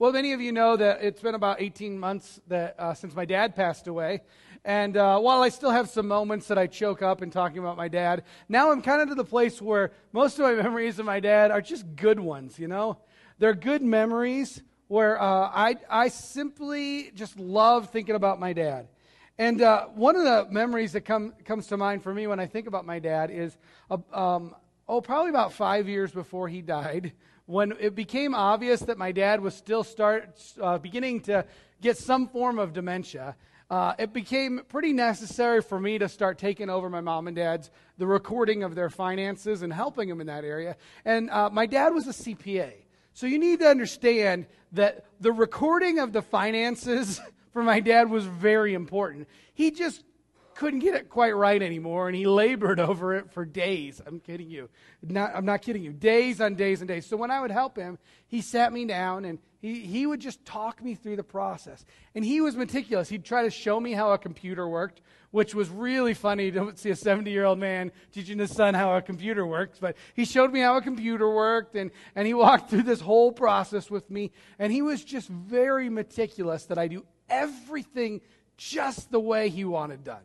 Well, many of you know that it's been about 18 months that, uh, since my dad passed away. And uh, while I still have some moments that I choke up in talking about my dad, now I'm kind of to the place where most of my memories of my dad are just good ones, you know? They're good memories where uh, I, I simply just love thinking about my dad. And uh, one of the memories that come, comes to mind for me when I think about my dad is, uh, um, oh, probably about five years before he died, when it became obvious that my dad was still start, uh, beginning to get some form of dementia. Uh, it became pretty necessary for me to start taking over my mom and dad's the recording of their finances and helping them in that area. And uh, my dad was a CPA. So you need to understand that the recording of the finances for my dad was very important. He just couldn't get it quite right anymore, and he labored over it for days. I'm kidding you. Not, I'm not kidding you. Days on days and days. So when I would help him, he sat me down and he, he would just talk me through the process. And he was meticulous. He'd try to show me how a computer worked, which was really funny to see a 70 year old man teaching his son how a computer works. But he showed me how a computer worked, and, and he walked through this whole process with me. And he was just very meticulous that I do everything just the way he wanted done.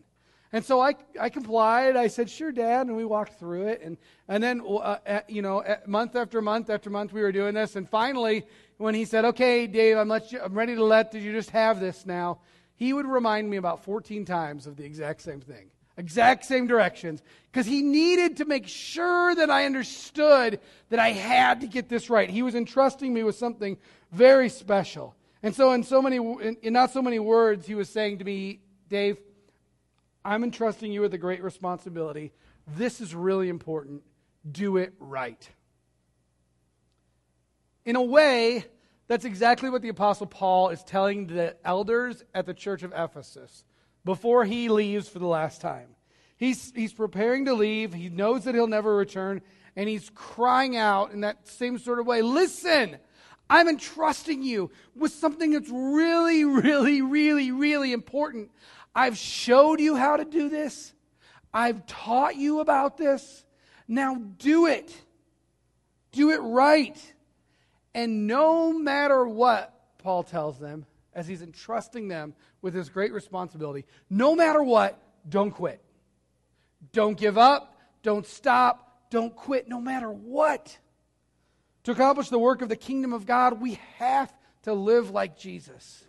And so I, I complied. I said, sure, Dad. And we walked through it. And, and then, uh, at, you know, month after month after month, we were doing this. And finally, when he said, okay, Dave, I'm, let you, I'm ready to let you just have this now, he would remind me about 14 times of the exact same thing, exact same directions, because he needed to make sure that I understood that I had to get this right. He was entrusting me with something very special. And so, in so many, in, in not so many words, he was saying to me, Dave, I'm entrusting you with a great responsibility. This is really important. Do it right. In a way, that's exactly what the Apostle Paul is telling the elders at the church of Ephesus before he leaves for the last time. He's, he's preparing to leave. He knows that he'll never return. And he's crying out in that same sort of way Listen, I'm entrusting you with something that's really, really, really, really important. I've showed you how to do this. I've taught you about this. Now do it. Do it right. And no matter what, Paul tells them, as he's entrusting them with this great responsibility, no matter what, don't quit. Don't give up. Don't stop. Don't quit, no matter what. To accomplish the work of the kingdom of God, we have to live like Jesus.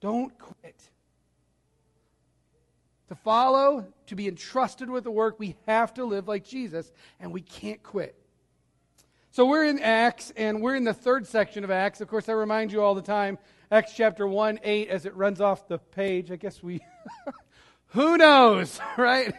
Don't quit. To follow, to be entrusted with the work, we have to live like Jesus, and we can't quit. So we're in Acts, and we're in the third section of Acts. Of course, I remind you all the time, Acts chapter 1, 8, as it runs off the page. I guess we. Who knows, right?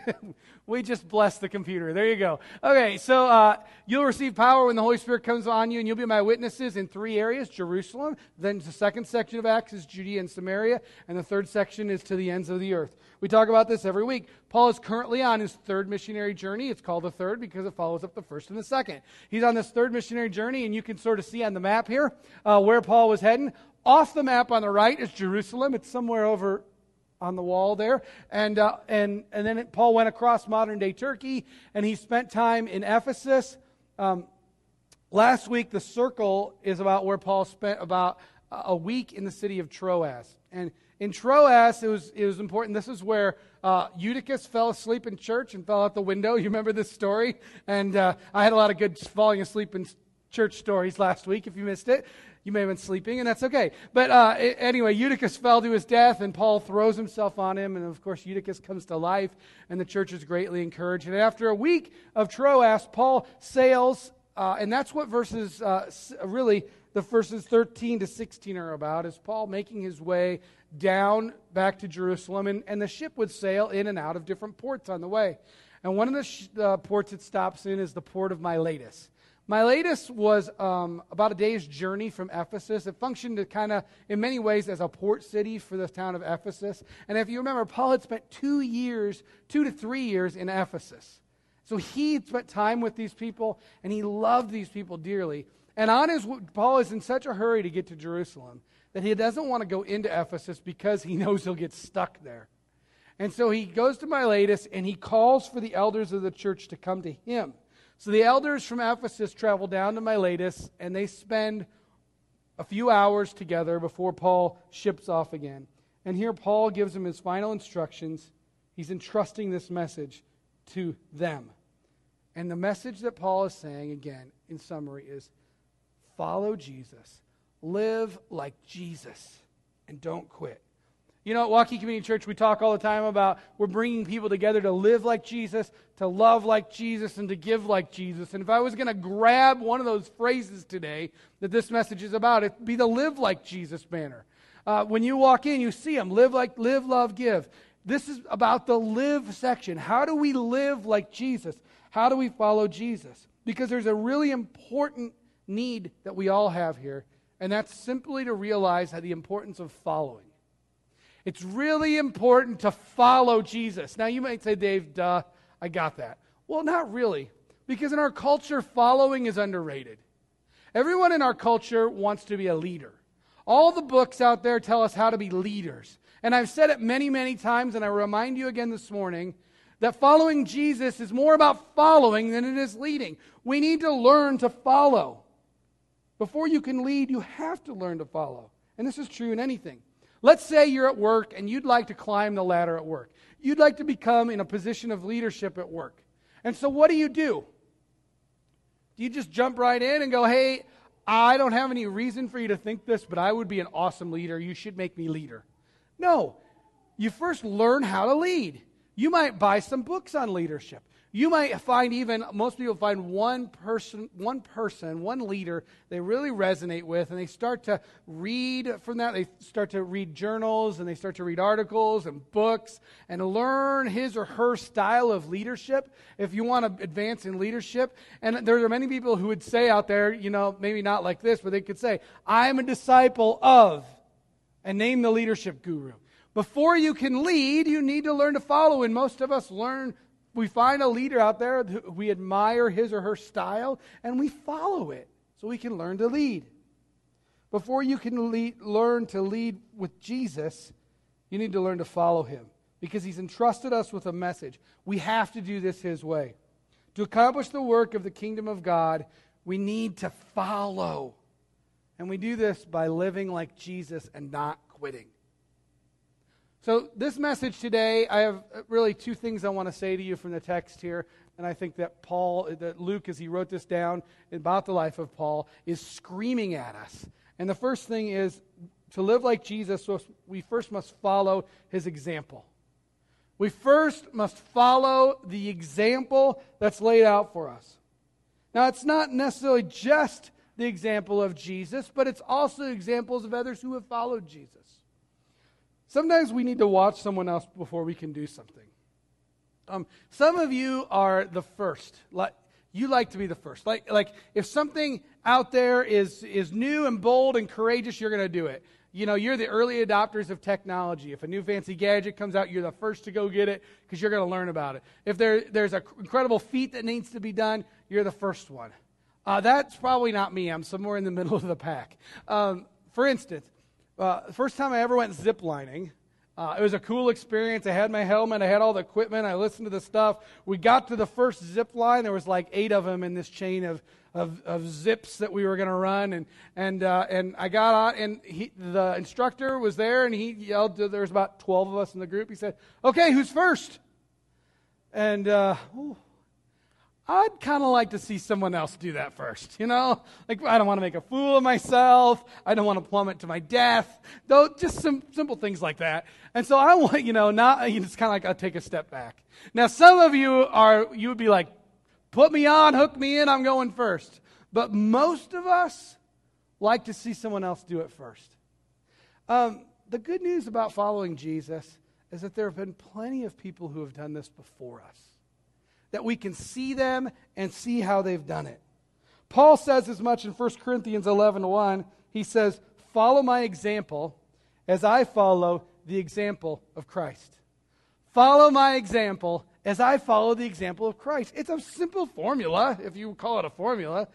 we just bless the computer. There you go. Okay, so uh, you'll receive power when the Holy Spirit comes on you, and you'll be my witnesses in three areas Jerusalem. Then the second section of Acts is Judea and Samaria, and the third section is to the ends of the earth. We talk about this every week. Paul is currently on his third missionary journey. It's called the third because it follows up the first and the second. He's on this third missionary journey, and you can sort of see on the map here uh, where Paul was heading. Off the map on the right is Jerusalem. It's somewhere over on the wall there. And, uh, and, and then Paul went across modern day Turkey and he spent time in Ephesus. Um, last week, the circle is about where Paul spent about a week in the city of Troas. And in Troas, it was, it was important. This is where uh, Eutychus fell asleep in church and fell out the window. You remember this story? And uh, I had a lot of good falling asleep in church stories last week if you missed it. You may have been sleeping, and that's okay. But uh, anyway, Eutychus fell to his death, and Paul throws himself on him. And of course, Eutychus comes to life, and the church is greatly encouraged. And after a week of Troas, Paul sails, uh, and that's what verses uh, really the verses 13 to 16 are about is Paul making his way down back to Jerusalem, and, and the ship would sail in and out of different ports on the way. And one of the sh- ports it stops in is the port of Miletus. Miletus was um, about a day's journey from Ephesus. It functioned kind of, in many ways, as a port city for the town of Ephesus. And if you remember, Paul had spent two years, two to three years in Ephesus. So he spent time with these people, and he loved these people dearly. And on his, Paul is in such a hurry to get to Jerusalem that he doesn't want to go into Ephesus because he knows he'll get stuck there. And so he goes to Miletus and he calls for the elders of the church to come to him. So the elders from Ephesus travel down to Miletus and they spend a few hours together before Paul ships off again. And here Paul gives him his final instructions. He's entrusting this message to them. And the message that Paul is saying, again, in summary, is follow Jesus, live like Jesus, and don't quit. You know, at Waukee Community Church, we talk all the time about we're bringing people together to live like Jesus, to love like Jesus, and to give like Jesus. And if I was going to grab one of those phrases today that this message is about, it'd be the live like Jesus banner. Uh, when you walk in, you see them live like, live, love, give. This is about the live section. How do we live like Jesus? How do we follow Jesus? Because there's a really important need that we all have here, and that's simply to realize the importance of following. It's really important to follow Jesus. Now, you might say, Dave, duh, I got that. Well, not really, because in our culture, following is underrated. Everyone in our culture wants to be a leader. All the books out there tell us how to be leaders. And I've said it many, many times, and I remind you again this morning that following Jesus is more about following than it is leading. We need to learn to follow. Before you can lead, you have to learn to follow. And this is true in anything. Let's say you're at work and you'd like to climb the ladder at work. You'd like to become in a position of leadership at work. And so what do you do? Do you just jump right in and go, hey, I don't have any reason for you to think this, but I would be an awesome leader. You should make me leader. No. You first learn how to lead. You might buy some books on leadership. You might find even most people find one person, one person, one leader they really resonate with, and they start to read from that. They start to read journals and they start to read articles and books and learn his or her style of leadership. If you want to advance in leadership, and there are many people who would say out there, you know, maybe not like this, but they could say, "I'm a disciple of," and name the leadership guru. Before you can lead, you need to learn to follow, and most of us learn we find a leader out there, we admire his or her style, and we follow it so we can learn to lead. Before you can lead, learn to lead with Jesus, you need to learn to follow him because he's entrusted us with a message. We have to do this his way. To accomplish the work of the kingdom of God, we need to follow. And we do this by living like Jesus and not quitting. So, this message today, I have uh, really two things I want to say to you from the text here. And I think that Paul, uh, that Luke, as he wrote this down about the life of Paul, is screaming at us. And the first thing is to live like Jesus, we first must follow his example. We first must follow the example that's laid out for us. Now, it's not necessarily just the example of Jesus, but it's also examples of others who have followed Jesus. Sometimes we need to watch someone else before we can do something. Um, some of you are the first. Like, you like to be the first. Like, like if something out there is, is new and bold and courageous, you're going to do it. You know, you're the early adopters of technology. If a new fancy gadget comes out, you're the first to go get it because you're going to learn about it. If there, there's an incredible feat that needs to be done, you're the first one. Uh, that's probably not me. I'm somewhere in the middle of the pack. Um, for instance, uh, the first time I ever went ziplining, uh, it was a cool experience. I had my helmet, I had all the equipment, I listened to the stuff. We got to the first zip line. There was like eight of them in this chain of, of, of zips that we were going to run. And, and, uh, and I got on, and he, the instructor was there, and he yelled, there was about 12 of us in the group. He said, Okay, who's first? And uh, I'd kind of like to see someone else do that first, you know? Like, I don't want to make a fool of myself. I don't want to plummet to my death. Though, just some simple things like that. And so I want, you know, not, it's kind of like I'll take a step back. Now, some of you are, you would be like, put me on, hook me in, I'm going first. But most of us like to see someone else do it first. Um, the good news about following Jesus is that there have been plenty of people who have done this before us that we can see them and see how they've done it. Paul says as much in 1 Corinthians 11 1. He says, Follow my example as I follow the example of Christ. Follow my example as I follow the example of Christ. It's a simple formula, if you call it a formula.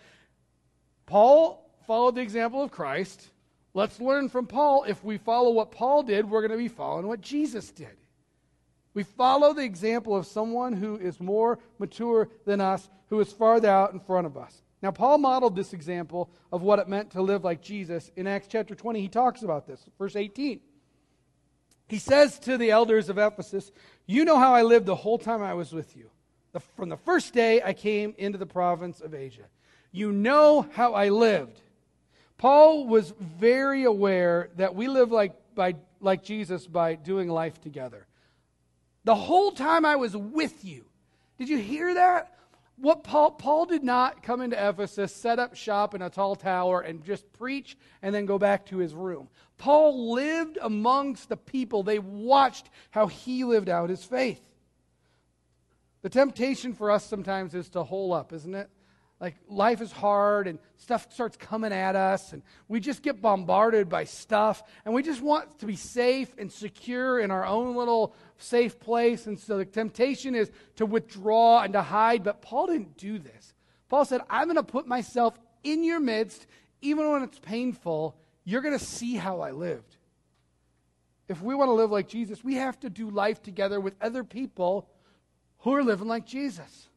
Paul followed the example of Christ. Let's learn from Paul. If we follow what Paul did, we're going to be following what Jesus did. We follow the example of someone who is more mature than us, who is farther out in front of us. Now, Paul modeled this example of what it meant to live like Jesus. In Acts chapter 20, he talks about this. Verse 18. He says to the elders of Ephesus, You know how I lived the whole time I was with you. The, from the first day I came into the province of Asia. You know how I lived. Paul was very aware that we live like, by, like Jesus by doing life together. The whole time I was with you. Did you hear that? What Paul, Paul did not come into Ephesus, set up shop in a tall tower, and just preach and then go back to his room. Paul lived amongst the people. They watched how he lived out his faith. The temptation for us sometimes is to hole up, isn't it? Like life is hard and stuff starts coming at us, and we just get bombarded by stuff, and we just want to be safe and secure in our own little safe place. And so the temptation is to withdraw and to hide. But Paul didn't do this. Paul said, I'm going to put myself in your midst, even when it's painful. You're going to see how I lived. If we want to live like Jesus, we have to do life together with other people who are living like Jesus.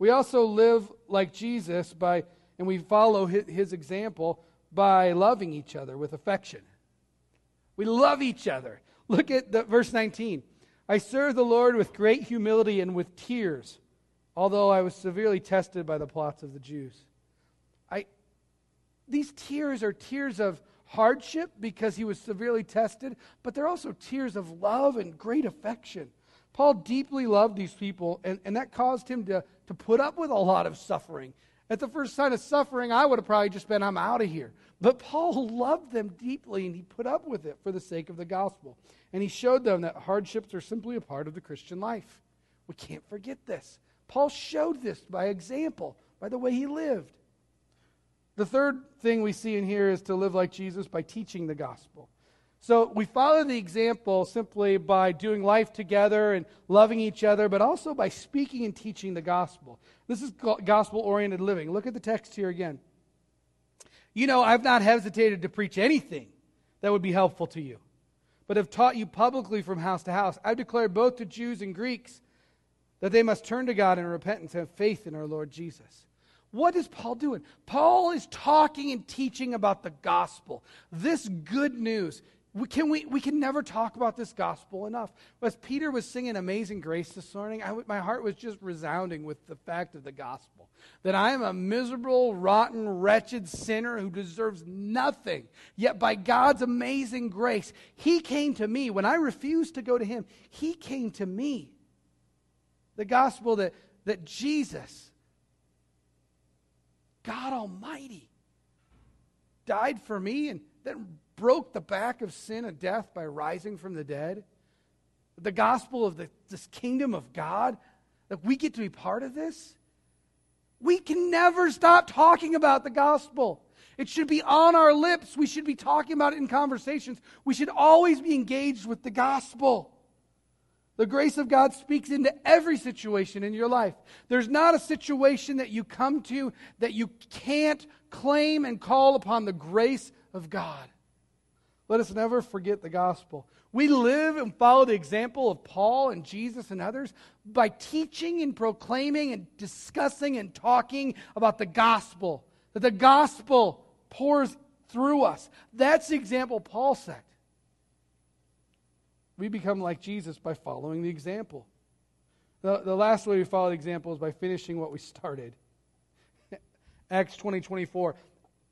We also live like Jesus by, and we follow his, his example by loving each other with affection. We love each other. Look at the, verse 19. I serve the Lord with great humility and with tears, although I was severely tested by the plots of the Jews. I, these tears are tears of hardship because he was severely tested, but they're also tears of love and great affection. Paul deeply loved these people, and, and that caused him to, to put up with a lot of suffering. At the first sign of suffering, I would have probably just been, I'm out of here. But Paul loved them deeply, and he put up with it for the sake of the gospel. And he showed them that hardships are simply a part of the Christian life. We can't forget this. Paul showed this by example, by the way he lived. The third thing we see in here is to live like Jesus by teaching the gospel. So we follow the example simply by doing life together and loving each other, but also by speaking and teaching the gospel. This is gospel oriented living. Look at the text here again. You know, I've not hesitated to preach anything that would be helpful to you, but have taught you publicly from house to house. I've declared both to Jews and Greeks that they must turn to God in repentance and have faith in our Lord Jesus. What is Paul doing? Paul is talking and teaching about the gospel, this good news. We can, we, we can never talk about this gospel enough. As Peter was singing Amazing Grace this morning, I, my heart was just resounding with the fact of the gospel that I am a miserable, rotten, wretched sinner who deserves nothing. Yet by God's amazing grace, He came to me. When I refused to go to Him, He came to me. The gospel that, that Jesus, God Almighty, died for me and then broke the back of sin and death by rising from the dead. The gospel of the, this kingdom of God, that we get to be part of this. We can never stop talking about the gospel. It should be on our lips. We should be talking about it in conversations. We should always be engaged with the gospel. The grace of God speaks into every situation in your life. There's not a situation that you come to that you can't claim and call upon the grace of God. Let us never forget the gospel. We live and follow the example of Paul and Jesus and others by teaching and proclaiming and discussing and talking about the gospel. That the gospel pours through us. That's the example Paul set. We become like Jesus by following the example. The, the last way we follow the example is by finishing what we started. Acts 20 24.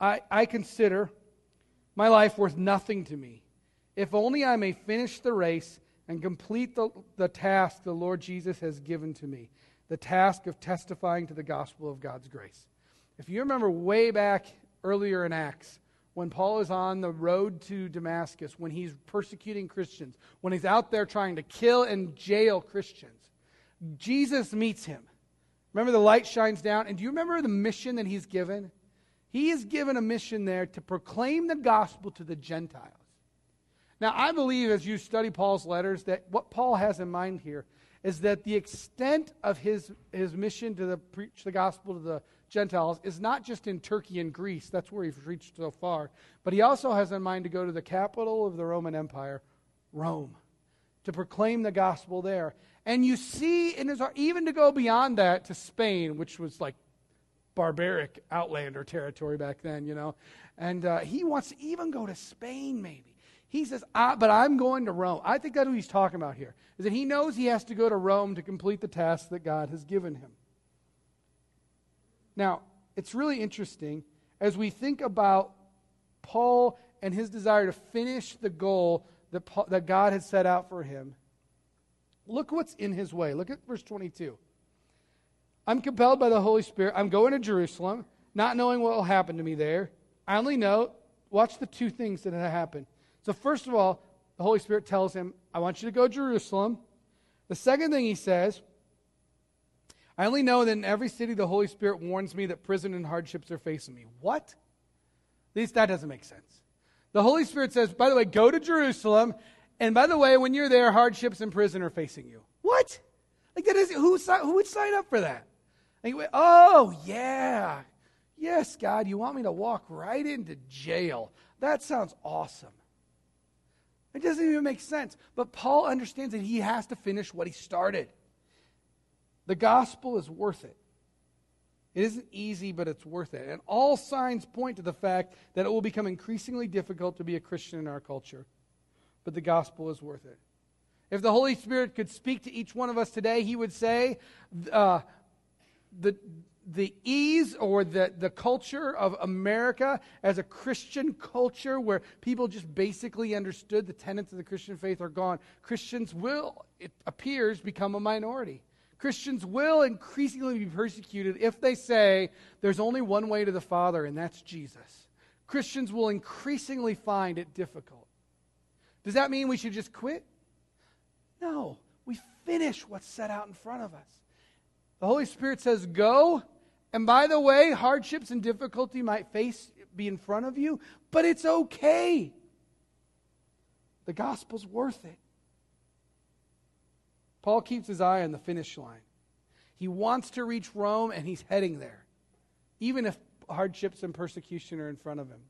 I, I consider my life worth nothing to me. If only I may finish the race and complete the, the task the Lord Jesus has given to me the task of testifying to the gospel of God's grace. If you remember way back earlier in Acts, when Paul is on the road to Damascus, when he's persecuting Christians, when he's out there trying to kill and jail Christians, Jesus meets him. Remember, the light shines down. And do you remember the mission that he's given? He is given a mission there to proclaim the gospel to the Gentiles. Now, I believe as you study Paul's letters that what Paul has in mind here is that the extent of his, his mission to the, preach the gospel to the Gentiles is not just in Turkey and Greece, that's where he's reached so far, but he also has in mind to go to the capital of the Roman Empire, Rome, to proclaim the gospel there. And you see, in his, even to go beyond that to Spain, which was like barbaric outlander territory back then, you know. And uh, he wants to even go to Spain, maybe. He says, but I'm going to Rome. I think that's what he's talking about here, is that he knows he has to go to Rome to complete the task that God has given him. Now, it's really interesting as we think about Paul and his desire to finish the goal that, Paul, that God had set out for him. Look what's in his way. Look at verse 22. I'm compelled by the Holy Spirit. I'm going to Jerusalem, not knowing what will happen to me there. I only know, watch the two things that have happened. So, first of all, the Holy Spirit tells him, I want you to go to Jerusalem. The second thing he says, I only know that in every city the Holy Spirit warns me that prison and hardships are facing me. What? At least that doesn't make sense. The Holy Spirit says, by the way, go to Jerusalem. And by the way, when you're there, hardships and prison are facing you. What? Like that is who, who would sign up for that? Like, oh yeah. Yes, God, you want me to walk right into jail. That sounds awesome. It doesn't even make sense. But Paul understands that he has to finish what he started. The gospel is worth it. It isn't easy, but it's worth it. And all signs point to the fact that it will become increasingly difficult to be a Christian in our culture. But the gospel is worth it. If the Holy Spirit could speak to each one of us today, he would say, uh, the, the ease or the, the culture of America as a Christian culture where people just basically understood the tenets of the Christian faith are gone. Christians will, it appears, become a minority. Christians will increasingly be persecuted if they say there's only one way to the Father, and that's Jesus. Christians will increasingly find it difficult. Does that mean we should just quit? No. We finish what's set out in front of us. The Holy Spirit says, Go. And by the way, hardships and difficulty might face be in front of you, but it's okay. The gospel's worth it. Paul keeps his eye on the finish line. He wants to reach Rome, and he's heading there, even if hardships and persecution are in front of him.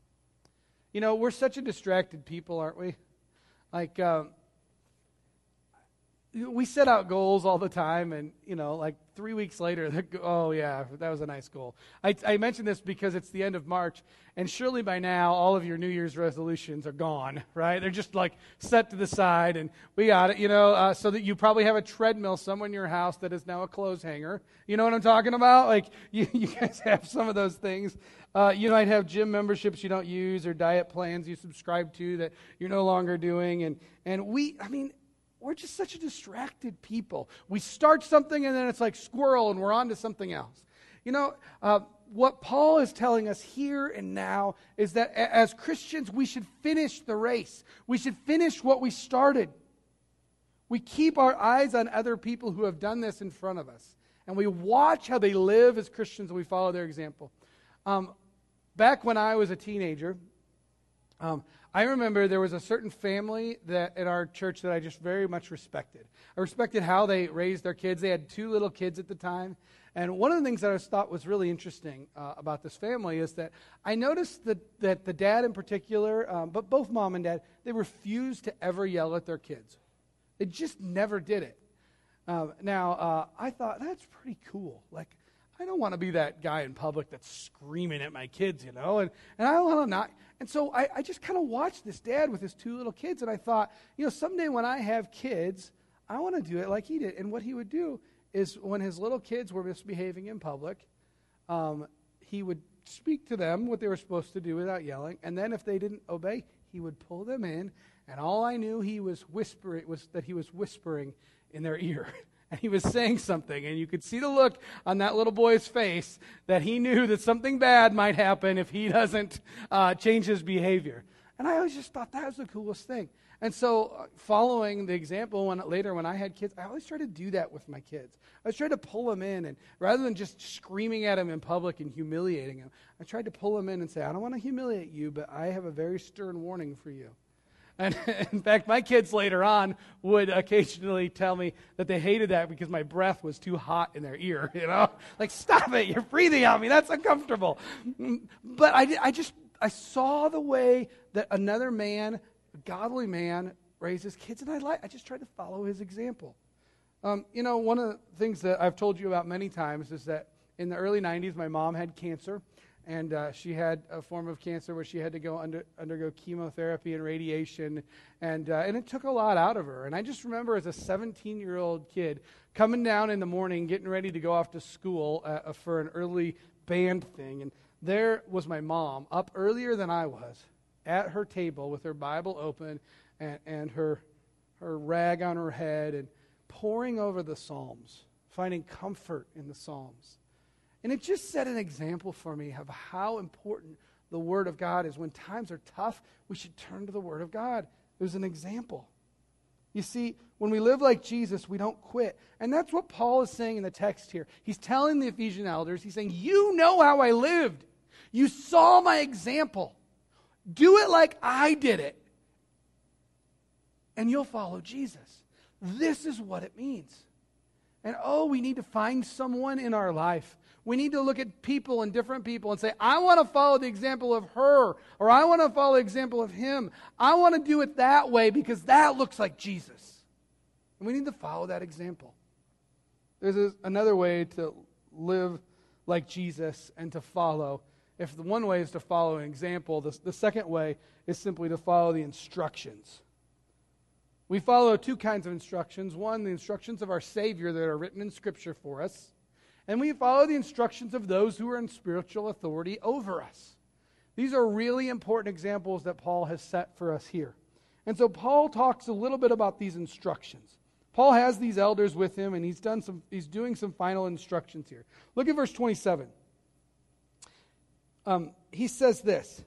You know, we're such a distracted people, aren't we? Like, um, we set out goals all the time, and you know, like three weeks later, oh yeah, that was a nice goal. I, I mentioned this because it's the end of March, and surely by now all of your New Year's resolutions are gone, right? They're just like set to the side, and we got it, you know, uh, so that you probably have a treadmill somewhere in your house that is now a clothes hanger. You know what I'm talking about? Like you, you guys have some of those things. Uh, you might have gym memberships you don't use or diet plans you subscribe to that you're no longer doing, and and we, I mean we're just such a distracted people. We start something and then it's like squirrel and we're on to something else. You know, uh, what Paul is telling us here and now is that as Christians, we should finish the race. We should finish what we started. We keep our eyes on other people who have done this in front of us. And we watch how they live as Christians and we follow their example. Um, back when I was a teenager, um, I remember there was a certain family that at our church that I just very much respected. I respected how they raised their kids. They had two little kids at the time. And one of the things that I thought was really interesting uh, about this family is that I noticed that, that the dad in particular, um, but both mom and dad, they refused to ever yell at their kids. They just never did it. Uh, now, uh, I thought, that's pretty cool. Like, I don't want to be that guy in public that's screaming at my kids, you know, and, and I want to not. And so I, I just kind of watched this dad with his two little kids, and I thought, you know, someday when I have kids, I want to do it like he did. And what he would do is when his little kids were misbehaving in public, um, he would speak to them what they were supposed to do without yelling, and then if they didn't obey, he would pull them in, and all I knew he was whispering was that he was whispering in their ear. and he was saying something, and you could see the look on that little boy's face that he knew that something bad might happen if he doesn't uh, change his behavior. And I always just thought that was the coolest thing. And so, uh, following the example, when later when I had kids, I always tried to do that with my kids. I was trying to pull them in, and rather than just screaming at them in public and humiliating them, I tried to pull them in and say, "I don't want to humiliate you, but I have a very stern warning for you." And in fact, my kids later on would occasionally tell me that they hated that because my breath was too hot in their ear, you know? Like, stop it, you're breathing on me, that's uncomfortable. But I, I just, I saw the way that another man, a godly man, raises kids, and I, like, I just tried to follow his example. Um, you know, one of the things that I've told you about many times is that in the early 90s, my mom had cancer, and uh, she had a form of cancer where she had to go under, undergo chemotherapy and radiation, and, uh, and it took a lot out of her. And I just remember as a 17 year old kid coming down in the morning, getting ready to go off to school uh, for an early band thing, and there was my mom up earlier than I was at her table with her Bible open and, and her, her rag on her head and poring over the Psalms, finding comfort in the Psalms. And it just set an example for me of how important the Word of God is. When times are tough, we should turn to the Word of God. It was an example. You see, when we live like Jesus, we don't quit. And that's what Paul is saying in the text here. He's telling the Ephesian elders, he's saying, You know how I lived. You saw my example. Do it like I did it, and you'll follow Jesus. This is what it means. And oh, we need to find someone in our life. We need to look at people and different people and say, I want to follow the example of her, or I want to follow the example of him. I want to do it that way because that looks like Jesus. And we need to follow that example. There's another way to live like Jesus and to follow if the one way is to follow an example, the, the second way is simply to follow the instructions. We follow two kinds of instructions. One, the instructions of our Savior that are written in Scripture for us. And we follow the instructions of those who are in spiritual authority over us. These are really important examples that Paul has set for us here. And so Paul talks a little bit about these instructions. Paul has these elders with him and he's done some he's doing some final instructions here. Look at verse 27 um, he says this.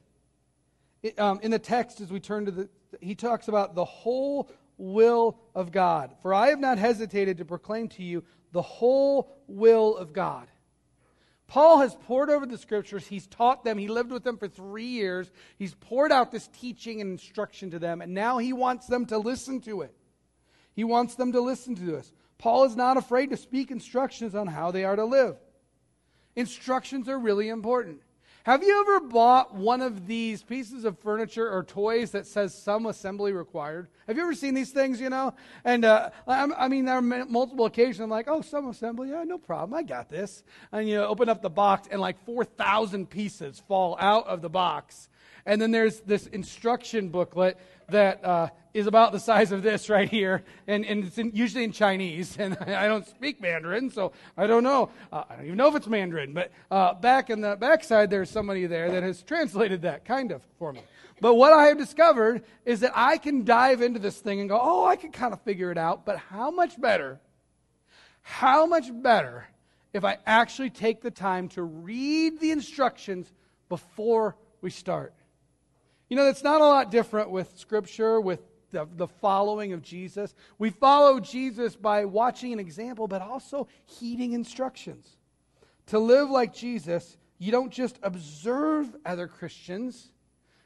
It, um, in the text, as we turn to the, he talks about the whole will of God. For I have not hesitated to proclaim to you the whole will of God. Paul has pored over the scriptures. He's taught them. He lived with them for three years. He's poured out this teaching and instruction to them, and now he wants them to listen to it. He wants them to listen to this. Paul is not afraid to speak instructions on how they are to live. Instructions are really important. Have you ever bought one of these pieces of furniture or toys that says some assembly required? Have you ever seen these things, you know? And uh, I mean, there are multiple occasions I'm like, oh, some assembly, yeah, no problem, I got this. And you know, open up the box, and like 4,000 pieces fall out of the box. And then there's this instruction booklet that uh, is about the size of this right here, and, and it's in, usually in Chinese. And I don't speak Mandarin, so I don't know. Uh, I don't even know if it's Mandarin. But uh, back in the backside, there's somebody there that has translated that kind of for me. But what I have discovered is that I can dive into this thing and go, oh, I can kind of figure it out. But how much better, how much better if I actually take the time to read the instructions before we start? You know, it's not a lot different with Scripture, with the, the, following of Jesus. We follow Jesus by watching an example, but also heeding instructions. To live like Jesus, you don't just observe other Christians,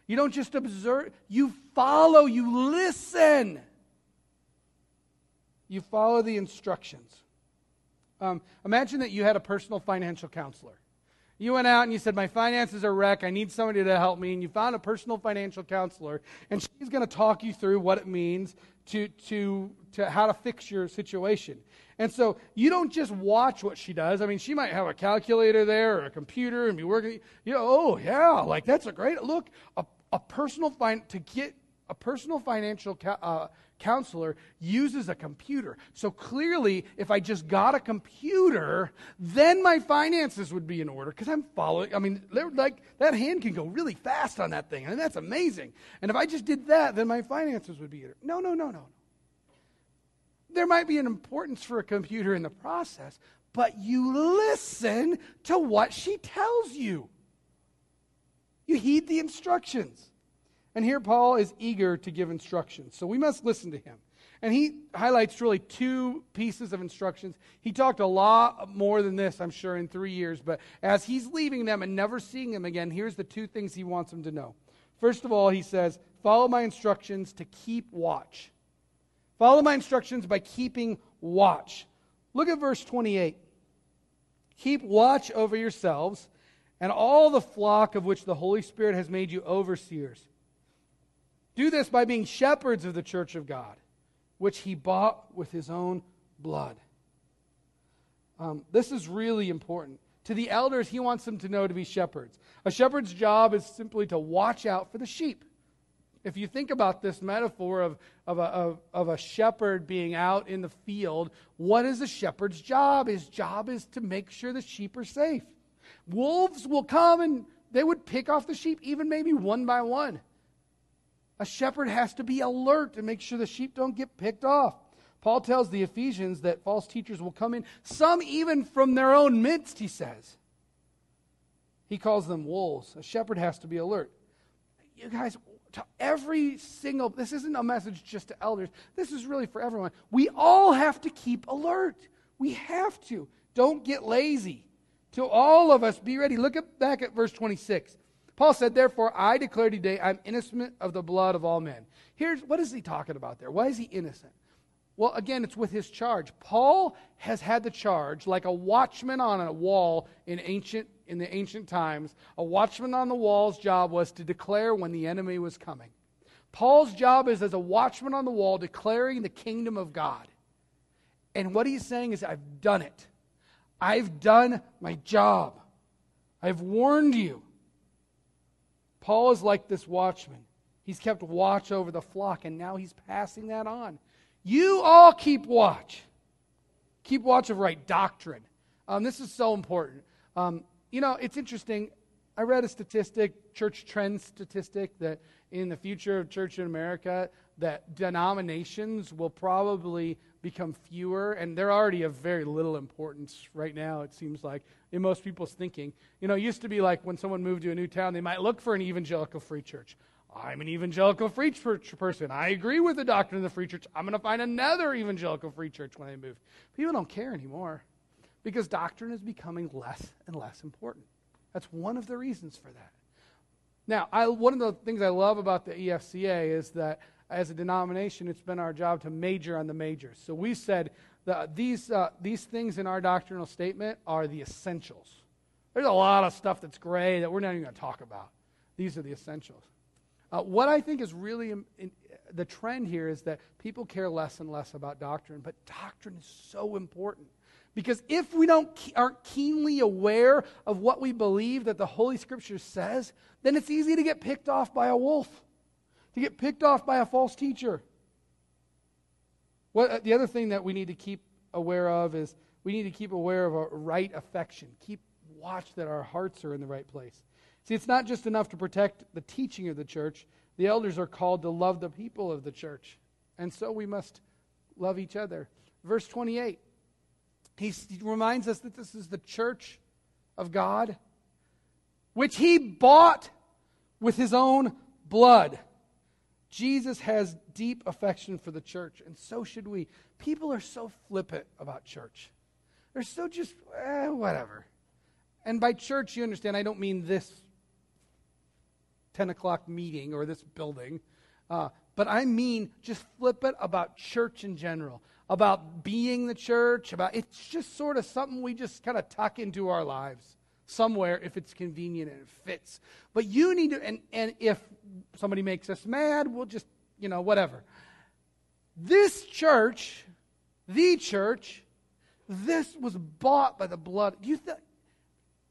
you don't just observe, you follow, you listen. You follow the instructions. Um, imagine that you had a personal financial counselor. You went out and you said, My finances are wreck. I need somebody to help me. And you found a personal financial counselor, and she's going to talk you through what it means to, to, to how to fix your situation. And so you don't just watch what she does. I mean, she might have a calculator there or a computer and be working. You know, oh, yeah, like that's a great look. A, a personal fin- to get a personal financial uh, counselor uses a computer. So clearly, if I just got a computer, then my finances would be in order because I'm following. I mean, like that hand can go really fast on that thing, and that's amazing. And if I just did that, then my finances would be in order. No, no, no, no. There might be an importance for a computer in the process, but you listen to what she tells you. You heed the instructions. And here Paul is eager to give instructions. So we must listen to him. And he highlights really two pieces of instructions. He talked a lot more than this, I'm sure, in three years. But as he's leaving them and never seeing them again, here's the two things he wants them to know. First of all, he says, Follow my instructions to keep watch. Follow my instructions by keeping watch. Look at verse 28. Keep watch over yourselves and all the flock of which the Holy Spirit has made you overseers. Do this by being shepherds of the church of God, which he bought with his own blood. Um, this is really important. To the elders, he wants them to know to be shepherds. A shepherd's job is simply to watch out for the sheep. If you think about this metaphor of, of, a, of, of a shepherd being out in the field, what is a shepherd's job? His job is to make sure the sheep are safe. Wolves will come and they would pick off the sheep, even maybe one by one. A shepherd has to be alert to make sure the sheep don't get picked off. Paul tells the Ephesians that false teachers will come in, some even from their own midst, he says. He calls them wolves. A shepherd has to be alert. You guys, to every single, this isn't a message just to elders, this is really for everyone. We all have to keep alert. We have to. Don't get lazy. To all of us, be ready. Look at, back at verse 26. Paul said, Therefore, I declare today I'm innocent of the blood of all men. Here's what is he talking about there? Why is he innocent? Well, again, it's with his charge. Paul has had the charge, like a watchman on a wall in ancient in the ancient times. A watchman on the wall's job was to declare when the enemy was coming. Paul's job is as a watchman on the wall, declaring the kingdom of God. And what he's saying is, I've done it. I've done my job. I've warned you. Paul is like this watchman. He's kept watch over the flock, and now he's passing that on. You all keep watch. Keep watch of right doctrine. Um, this is so important. Um, you know, it's interesting. I read a statistic, church trend statistic, that in the future of church in America, that denominations will probably become fewer, and they're already of very little importance right now, it seems like, in most people's thinking. You know, it used to be like when someone moved to a new town, they might look for an evangelical free church. I'm an evangelical free church person. I agree with the doctrine of the free church. I'm going to find another evangelical free church when I move. People don't care anymore because doctrine is becoming less and less important. That's one of the reasons for that. Now, I, one of the things I love about the EFCA is that as a denomination, it's been our job to major on the majors. So we said that these, uh, these things in our doctrinal statement are the essentials. There's a lot of stuff that's gray that we're not even going to talk about. These are the essentials. Uh, what I think is really in, in, the trend here is that people care less and less about doctrine, but doctrine is so important. Because if we don't aren't keenly aware of what we believe that the Holy Scripture says, then it's easy to get picked off by a wolf, to get picked off by a false teacher. What, uh, the other thing that we need to keep aware of is we need to keep aware of a right affection. Keep watch that our hearts are in the right place. See, it's not just enough to protect the teaching of the church. The elders are called to love the people of the church. And so we must love each other. Verse 28, he reminds us that this is the church of God, which he bought with his own blood. Jesus has deep affection for the church, and so should we. People are so flippant about church. They're so just, eh, whatever. And by church, you understand, I don't mean this 10 o'clock meeting or this building. Uh, but I mean just flippant about church in general, about being the church, about it's just sort of something we just kind of tuck into our lives somewhere if it's convenient and it fits. But you need to, and, and if somebody makes us mad, we'll just, you know, whatever. This church, the church, this was bought by the blood. Do you think,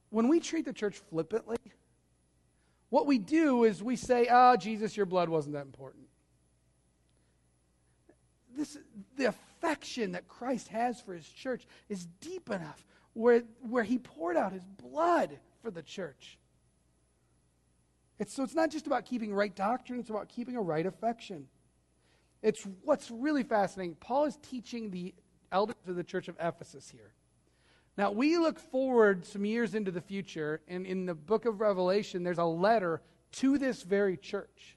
when we treat the church flippantly, what we do is we say, oh, Jesus, your blood wasn't that important. This, the affection that Christ has for his church is deep enough where, where he poured out his blood for the church. It's, so it's not just about keeping right doctrine, it's about keeping a right affection. It's what's really fascinating. Paul is teaching the elders of the church of Ephesus here. Now, we look forward some years into the future, and in the book of Revelation, there's a letter to this very church.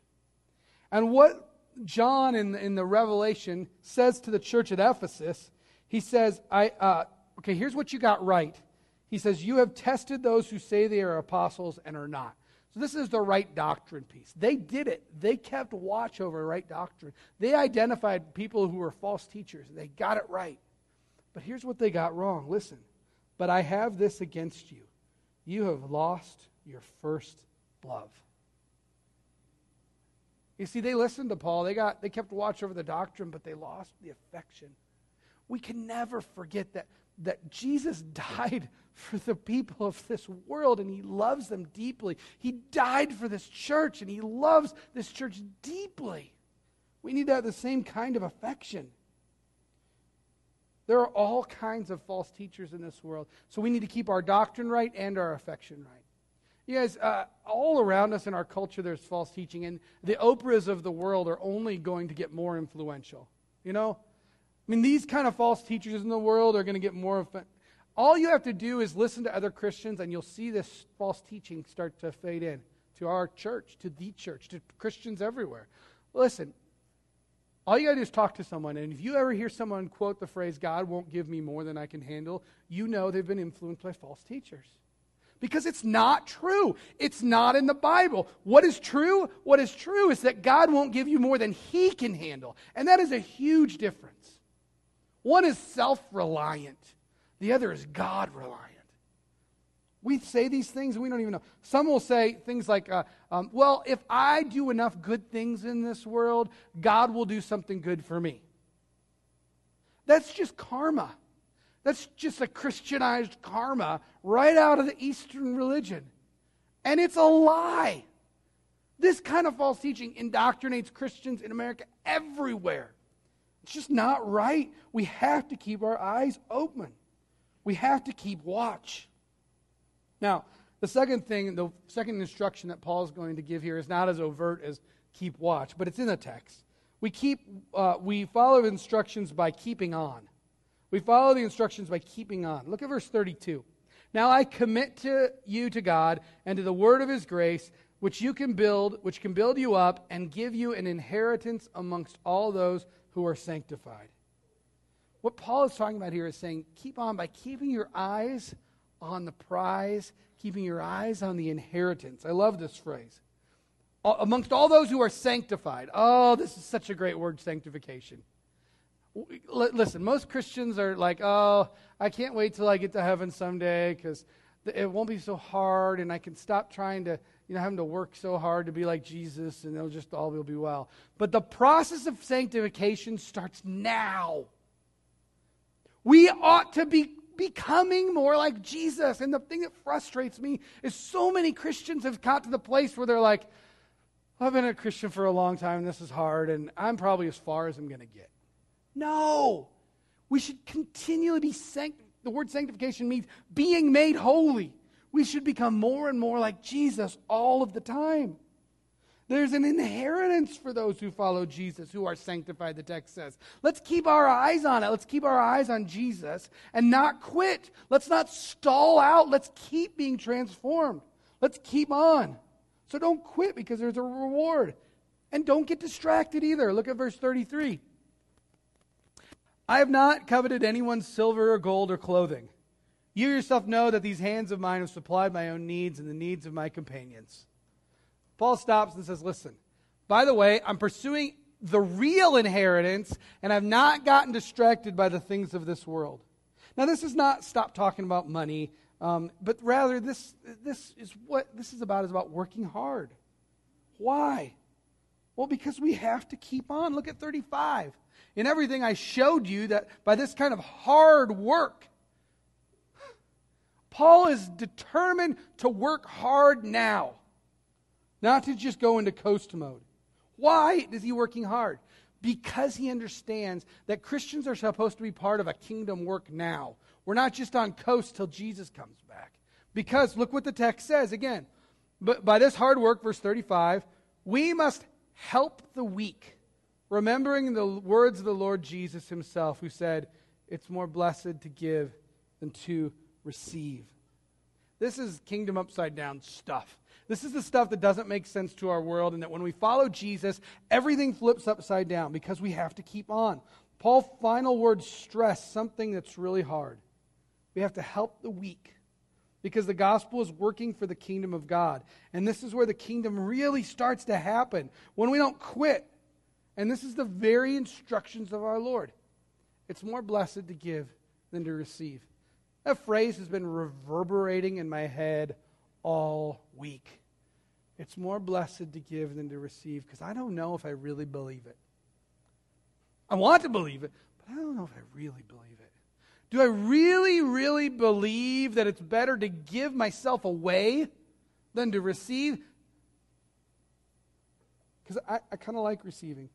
And what John in the, in the Revelation says to the church at Ephesus, he says, I, uh, okay, here's what you got right. He says, You have tested those who say they are apostles and are not. So, this is the right doctrine piece. They did it. They kept watch over right doctrine. They identified people who were false teachers. They got it right. But here's what they got wrong. Listen. But I have this against you. You have lost your first love. You see, they listened to Paul. They got they kept watch over the doctrine, but they lost the affection. We can never forget that that Jesus died for the people of this world and he loves them deeply. He died for this church and he loves this church deeply. We need to have the same kind of affection. There are all kinds of false teachers in this world. So we need to keep our doctrine right and our affection right. You guys, uh, all around us in our culture, there's false teaching, and the Oprahs of the world are only going to get more influential. You know? I mean, these kind of false teachers in the world are going to get more. all you have to do is listen to other Christians, and you'll see this false teaching start to fade in to our church, to the church, to Christians everywhere. Listen, all you got to do is talk to someone, and if you ever hear someone quote the phrase, God won't give me more than I can handle, you know they've been influenced by false teachers because it's not true. It's not in the Bible. What is true? What is true is that God won't give you more than He can handle. And that is a huge difference. One is self reliant, the other is God reliant. We say these things and we don't even know. Some will say things like, uh, um, well, if I do enough good things in this world, God will do something good for me. That's just karma. That's just a Christianized karma right out of the Eastern religion. And it's a lie. This kind of false teaching indoctrinates Christians in America everywhere. It's just not right. We have to keep our eyes open. We have to keep watch. Now, the second thing, the second instruction that Paul is going to give here is not as overt as keep watch, but it's in the text. We keep, uh, we follow instructions by keeping on. We follow the instructions by keeping on. Look at verse 32. Now I commit to you to God and to the word of his grace, which you can build, which can build you up and give you an inheritance amongst all those who are sanctified. What Paul is talking about here is saying, keep on by keeping your eyes on the prize, keeping your eyes on the inheritance. I love this phrase. Amongst all those who are sanctified. Oh, this is such a great word, sanctification listen, most Christians are like, oh, I can't wait till I get to heaven someday because it won't be so hard and I can stop trying to, you know, having to work so hard to be like Jesus and it'll just all will be well. But the process of sanctification starts now. We ought to be becoming more like Jesus. And the thing that frustrates me is so many Christians have got to the place where they're like, I've been a Christian for a long time, this is hard, and I'm probably as far as I'm going to get. No. We should continually be sanct. The word sanctification means being made holy. We should become more and more like Jesus all of the time. There's an inheritance for those who follow Jesus, who are sanctified, the text says. Let's keep our eyes on it. Let's keep our eyes on Jesus and not quit. Let's not stall out. Let's keep being transformed. Let's keep on. So don't quit because there's a reward. And don't get distracted either. Look at verse 33. I have not coveted anyone's silver or gold or clothing. You yourself know that these hands of mine have supplied my own needs and the needs of my companions. Paul stops and says, Listen, by the way, I'm pursuing the real inheritance, and I've not gotten distracted by the things of this world. Now, this is not stop talking about money, um, but rather this, this is what this is about is about working hard. Why? Well, because we have to keep on. Look at 35 in everything I showed you that by this kind of hard work, Paul is determined to work hard now, not to just go into coast mode. Why is he working hard? Because he understands that Christians are supposed to be part of a kingdom work now. We're not just on coast till Jesus comes back. Because look what the text says again. But by this hard work, verse 35, we must help the weak remembering the words of the Lord Jesus himself, who said, It's more blessed to give than to receive. This is kingdom upside down stuff. This is the stuff that doesn't make sense to our world, and that when we follow Jesus, everything flips upside down because we have to keep on. Paul's final words stress something that's really hard. We have to help the weak because the gospel is working for the kingdom of God. And this is where the kingdom really starts to happen when we don't quit and this is the very instructions of our Lord. It's more blessed to give than to receive. That phrase has been reverberating in my head all week. It's more blessed to give than to receive because I don't know if I really believe it. I want to believe it, but I don't know if I really believe it. Do I really, really believe that it's better to give myself away than to receive? Because I, I kind of like receiving.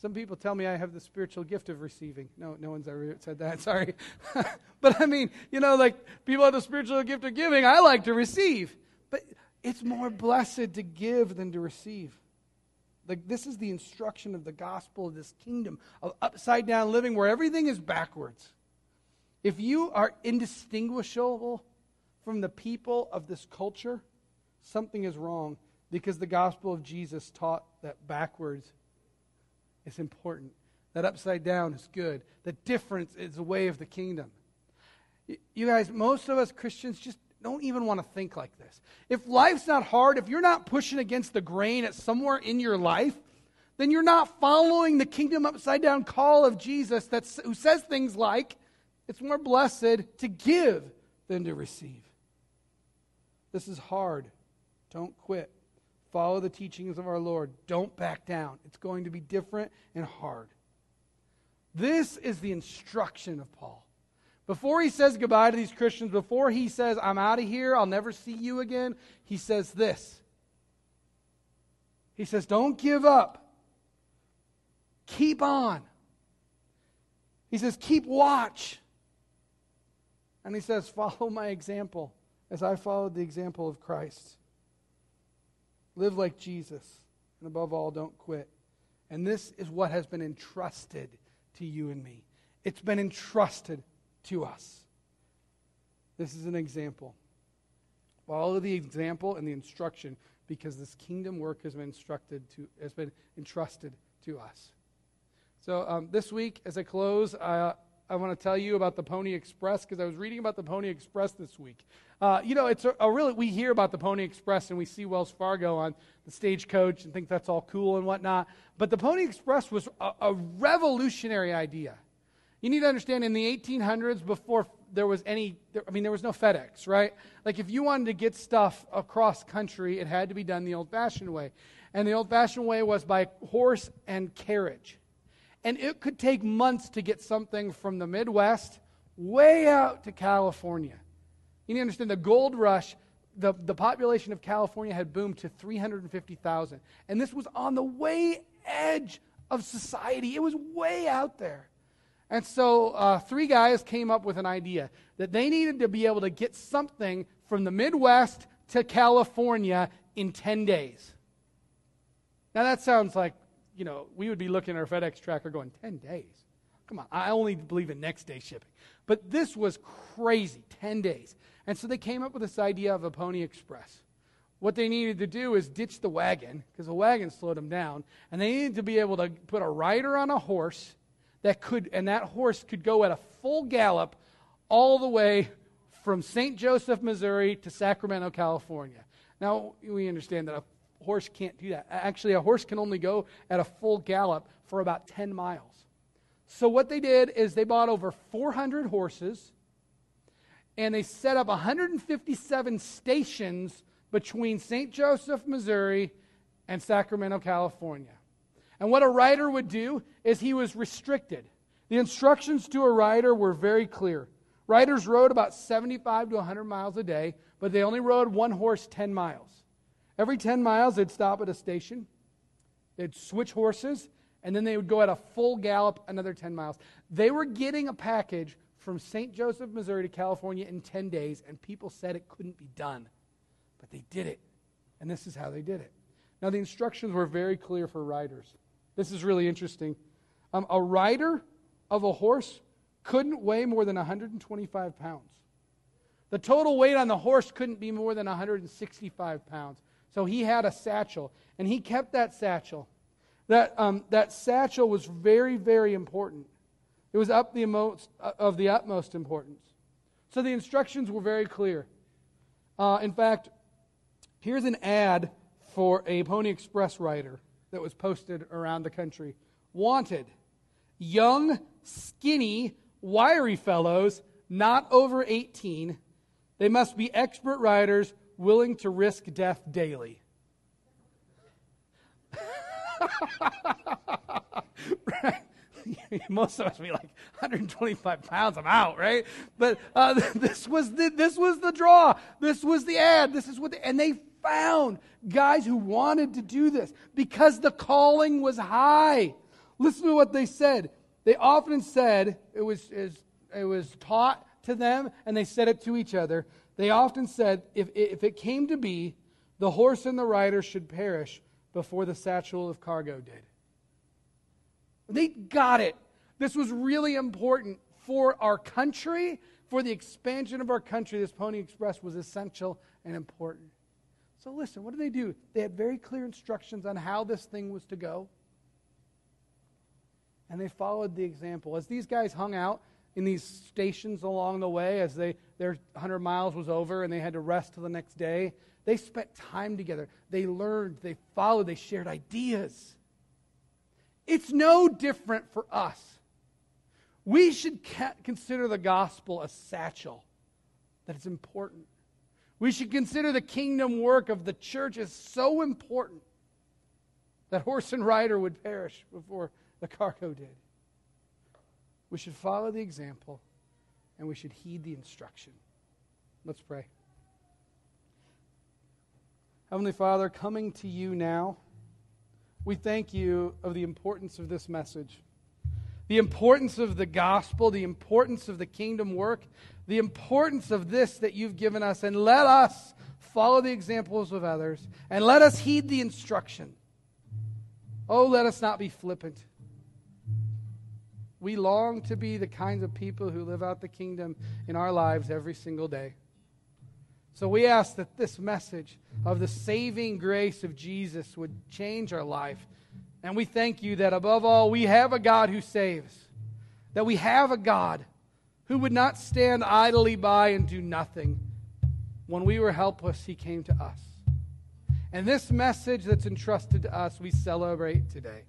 Some people tell me I have the spiritual gift of receiving. No, no one's ever said that. Sorry. but I mean, you know, like people have the spiritual gift of giving. I like to receive. But it's more blessed to give than to receive. Like this is the instruction of the gospel of this kingdom of upside down living where everything is backwards. If you are indistinguishable from the people of this culture, something is wrong because the gospel of Jesus taught that backwards is important, that upside down is good, that difference is the way of the kingdom. You guys, most of us Christians just don't even want to think like this. If life's not hard, if you're not pushing against the grain at somewhere in your life, then you're not following the kingdom upside down call of Jesus that's, who says things like, it's more blessed to give than to receive. This is hard. Don't quit. Follow the teachings of our Lord. Don't back down. It's going to be different and hard. This is the instruction of Paul. Before he says goodbye to these Christians, before he says, I'm out of here, I'll never see you again, he says this. He says, Don't give up. Keep on. He says, Keep watch. And he says, Follow my example as I followed the example of Christ. Live like Jesus. And above all, don't quit. And this is what has been entrusted to you and me. It's been entrusted to us. This is an example. Follow the example and the instruction because this kingdom work has been instructed to has been entrusted to us. So um, this week, as I close, uh, I want to tell you about the Pony Express because I was reading about the Pony Express this week. Uh, you know, it's a, a, really we hear about the Pony Express and we see Wells Fargo on the stagecoach and think that's all cool and whatnot. But the Pony Express was a, a revolutionary idea. You need to understand in the 1800s, before there was any, I mean, there was no FedEx, right? Like if you wanted to get stuff across country, it had to be done the old fashioned way. And the old fashioned way was by horse and carriage. And it could take months to get something from the Midwest way out to California. You need to understand the gold rush, the, the population of California had boomed to 350,000. And this was on the way edge of society, it was way out there. And so uh, three guys came up with an idea that they needed to be able to get something from the Midwest to California in 10 days. Now that sounds like, you know, we would be looking at our FedEx tracker going, 10 days? Come on, I only believe in next day shipping. But this was crazy, 10 days. And so they came up with this idea of a Pony Express. What they needed to do is ditch the wagon, because the wagon slowed them down, and they needed to be able to put a rider on a horse that could, and that horse could go at a full gallop all the way from St. Joseph, Missouri to Sacramento, California. Now, we understand that a horse can't do that. Actually, a horse can only go at a full gallop for about 10 miles. So, what they did is they bought over 400 horses and they set up 157 stations between St. Joseph, Missouri, and Sacramento, California. And what a rider would do is he was restricted. The instructions to a rider were very clear. Riders rode about 75 to 100 miles a day, but they only rode one horse 10 miles. Every 10 miles, they'd stop at a station, they'd switch horses, and then they would go at a full gallop another 10 miles. They were getting a package from St. Joseph, Missouri to California in 10 days, and people said it couldn't be done. But they did it. And this is how they did it. Now, the instructions were very clear for riders. This is really interesting. Um, a rider of a horse couldn't weigh more than 125 pounds. The total weight on the horse couldn't be more than 165 pounds. So he had a satchel, and he kept that satchel. That, um, that satchel was very, very important. It was up the most, uh, of the utmost importance. So the instructions were very clear. Uh, in fact, here's an ad for a Pony Express rider that was posted around the country. Wanted young, skinny, wiry fellows, not over 18. They must be expert riders willing to risk death daily. most of us be like 125 pounds, I'm out, right? But uh, this was the this was the draw. This was the ad. This is what, the, and they found guys who wanted to do this because the calling was high. Listen to what they said. They often said it was it was taught to them, and they said it to each other. They often said, if if it came to be, the horse and the rider should perish before the satchel of cargo did. They got it. This was really important for our country, for the expansion of our country. This Pony Express was essential and important. So, listen, what did they do? They had very clear instructions on how this thing was to go. And they followed the example. As these guys hung out in these stations along the way, as they, their 100 miles was over and they had to rest till the next day, they spent time together. They learned, they followed, they shared ideas. It's no different for us. We should consider the gospel a satchel, that it's important. We should consider the kingdom work of the church as so important that horse and rider would perish before the cargo did. We should follow the example and we should heed the instruction. Let's pray. Heavenly Father, coming to you now we thank you of the importance of this message, the importance of the gospel, the importance of the kingdom work, the importance of this that you've given us, and let us follow the examples of others, and let us heed the instruction. Oh, let us not be flippant. We long to be the kinds of people who live out the kingdom in our lives every single day. So we ask that this message of the saving grace of Jesus would change our life. And we thank you that above all, we have a God who saves, that we have a God who would not stand idly by and do nothing. When we were helpless, he came to us. And this message that's entrusted to us, we celebrate today.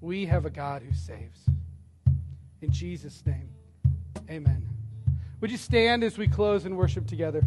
We have a God who saves. In Jesus' name, amen. Would you stand as we close and worship together?